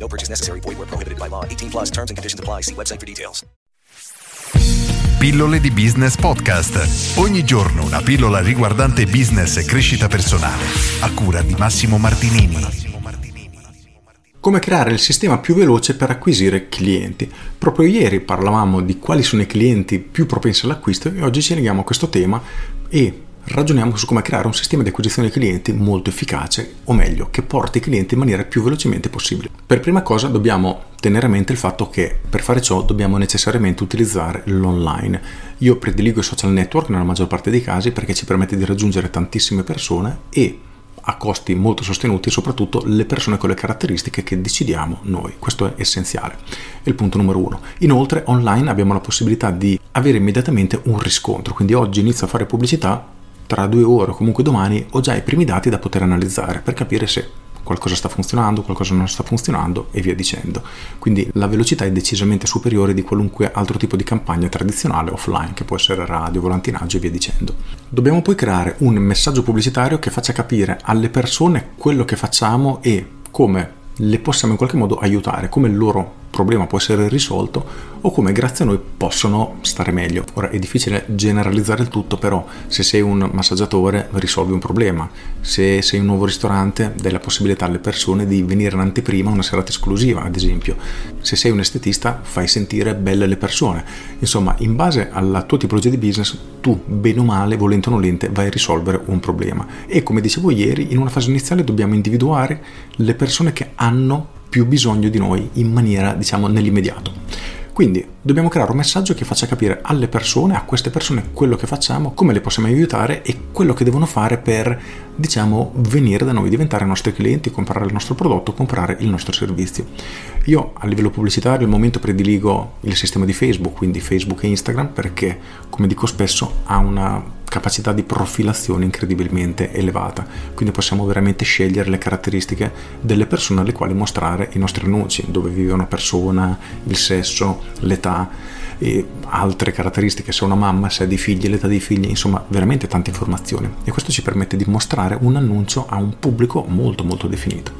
No purchase necessary. Void where prohibited by law. 18 plus terms and conditions apply. See website for details. Pillole di Business Podcast. Ogni giorno una pillola riguardante business e crescita personale. A cura di Massimo Martinini. Come creare il sistema più veloce per acquisire clienti. Proprio ieri parlavamo di quali sono i clienti più propensi all'acquisto e oggi ci leghiamo a questo tema e ragioniamo su come creare un sistema di acquisizione dei clienti molto efficace, o meglio, che porti i clienti in maniera più velocemente possibile. Per prima cosa dobbiamo tenere a mente il fatto che per fare ciò dobbiamo necessariamente utilizzare l'online. Io prediligo i social network nella maggior parte dei casi perché ci permette di raggiungere tantissime persone e a costi molto sostenuti e soprattutto le persone con le caratteristiche che decidiamo noi. Questo è essenziale. È il punto numero uno. Inoltre online abbiamo la possibilità di avere immediatamente un riscontro, quindi oggi inizio a fare pubblicità, tra due ore o comunque domani ho già i primi dati da poter analizzare per capire se qualcosa sta funzionando, qualcosa non sta funzionando e via dicendo. Quindi la velocità è decisamente superiore di qualunque altro tipo di campagna tradizionale offline, che può essere radio, volantinaggio e via dicendo. Dobbiamo poi creare un messaggio pubblicitario che faccia capire alle persone quello che facciamo e come le possiamo in qualche modo aiutare, come loro problema può essere risolto o come grazie a noi possono stare meglio. Ora è difficile generalizzare il tutto, però se sei un massaggiatore risolvi un problema, se sei un nuovo ristorante dai la possibilità alle persone di venire in anteprima una serata esclusiva, ad esempio. Se sei un estetista fai sentire belle le persone. Insomma, in base alla tua tipologia di business, tu, bene o male, volente o nolente, vai a risolvere un problema. E come dicevo ieri, in una fase iniziale dobbiamo individuare le persone che hanno più bisogno di noi in maniera, diciamo, nell'immediato. Quindi dobbiamo creare un messaggio che faccia capire alle persone, a queste persone, quello che facciamo, come le possiamo aiutare e quello che devono fare per, diciamo, venire da noi, diventare nostri clienti, comprare il nostro prodotto, comprare il nostro servizio. Io a livello pubblicitario al momento prediligo il sistema di Facebook, quindi Facebook e Instagram, perché, come dico spesso, ha una capacità di profilazione incredibilmente elevata, quindi possiamo veramente scegliere le caratteristiche delle persone alle quali mostrare i nostri annunci, dove vive una persona, il sesso, l'età e altre caratteristiche, se è una mamma, se ha dei figli, l'età dei figli, insomma veramente tante informazioni e questo ci permette di mostrare un annuncio a un pubblico molto molto definito.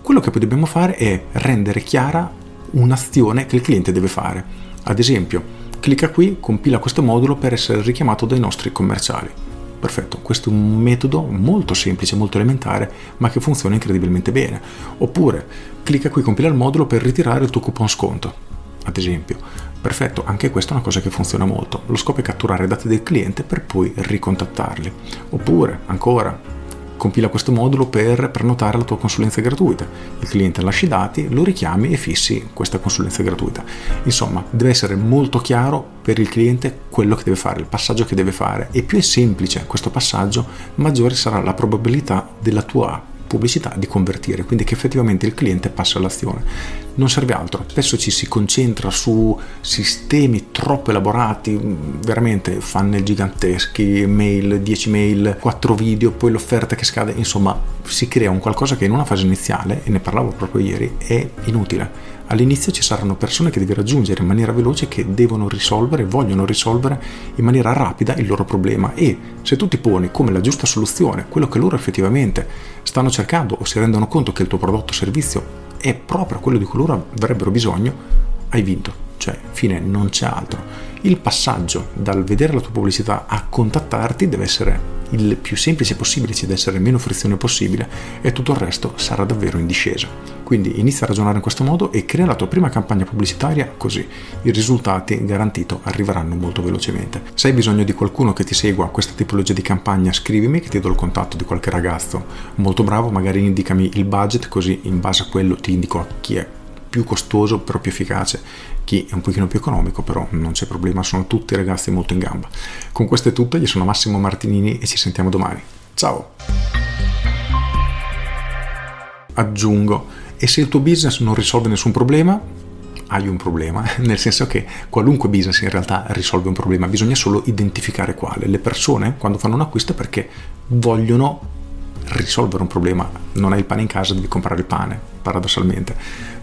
Quello che poi dobbiamo fare è rendere chiara un'azione che il cliente deve fare. Ad esempio, Clicca qui, compila questo modulo per essere richiamato dai nostri commerciali. Perfetto, questo è un metodo molto semplice, molto elementare, ma che funziona incredibilmente bene. Oppure, clicca qui, compila il modulo per ritirare il tuo coupon sconto, ad esempio. Perfetto, anche questa è una cosa che funziona molto. Lo scopo è catturare i dati del cliente per poi ricontattarli. Oppure, ancora, compila questo modulo per prenotare la tua consulenza gratuita. Il cliente lascia i dati, lo richiami e fissi questa consulenza gratuita. Insomma, deve essere molto chiaro per il cliente quello che deve fare, il passaggio che deve fare e più è semplice questo passaggio, maggiore sarà la probabilità della tua pubblicità di convertire, quindi che effettivamente il cliente passa all'azione. Non serve altro, spesso ci si concentra su sistemi troppo elaborati, veramente funnel giganteschi, mail, 10 mail, 4 video, poi l'offerta che scade, insomma si crea un qualcosa che in una fase iniziale, e ne parlavo proprio ieri, è inutile. All'inizio ci saranno persone che devi raggiungere in maniera veloce che devono risolvere, vogliono risolvere in maniera rapida il loro problema. E se tu ti poni come la giusta soluzione, quello che loro effettivamente stanno cercando o si rendono conto che il tuo prodotto o servizio è proprio quello di cui loro avrebbero bisogno, hai vinto. Cioè, fine, non c'è altro. Il passaggio dal vedere la tua pubblicità a contattarti deve essere il più semplice possibile, ci deve essere meno frizione possibile e tutto il resto sarà davvero in discesa. Quindi inizia a ragionare in questo modo e crea la tua prima campagna pubblicitaria così. I risultati garantito arriveranno molto velocemente. Se hai bisogno di qualcuno che ti segua questa tipologia di campagna, scrivimi che ti do il contatto di qualche ragazzo. Molto bravo, magari indicami il budget così in base a quello ti indico chi è più costoso però più efficace. Chi è un pochino più economico però non c'è problema sono tutti ragazzi molto in gamba. Con questo è tutto io sono Massimo Martinini e ci sentiamo domani. Ciao! Aggiungo e se il tuo business non risolve nessun problema hai un problema, nel senso che qualunque business in realtà risolve un problema, bisogna solo identificare quale. Le persone quando fanno un acquisto è perché vogliono risolvere un problema, non hai il pane in casa, devi comprare il pane, paradossalmente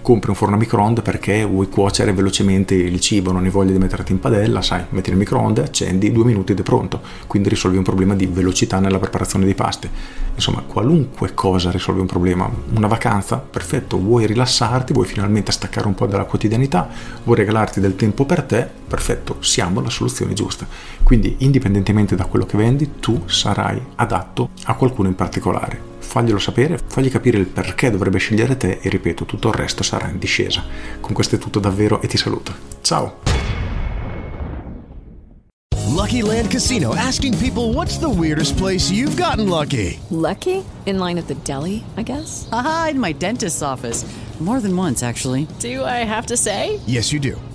compri un forno a microonde perché vuoi cuocere velocemente il cibo, non hai voglia di metterti in padella, sai, metti nel microonde, accendi, due minuti ed è pronto. Quindi risolvi un problema di velocità nella preparazione dei pasti. Insomma, qualunque cosa risolve un problema. Una vacanza, perfetto, vuoi rilassarti, vuoi finalmente staccare un po' dalla quotidianità, vuoi regalarti del tempo per te, perfetto, siamo la soluzione giusta. Quindi, indipendentemente da quello che vendi, tu sarai adatto a qualcuno in particolare faglielo sapere, fagli capire il perché dovrebbe scegliere te e ripeto, tutto il resto sarà in discesa. Con questo è tutto davvero e ti saluto. Ciao! Lucky Land Casino asking people what's the weirdest place you've gotten lucky? Lucky? In line at the deli, I guess? Aha, in my dentist's office. More than once, actually. Do I have to say? Yes, you do.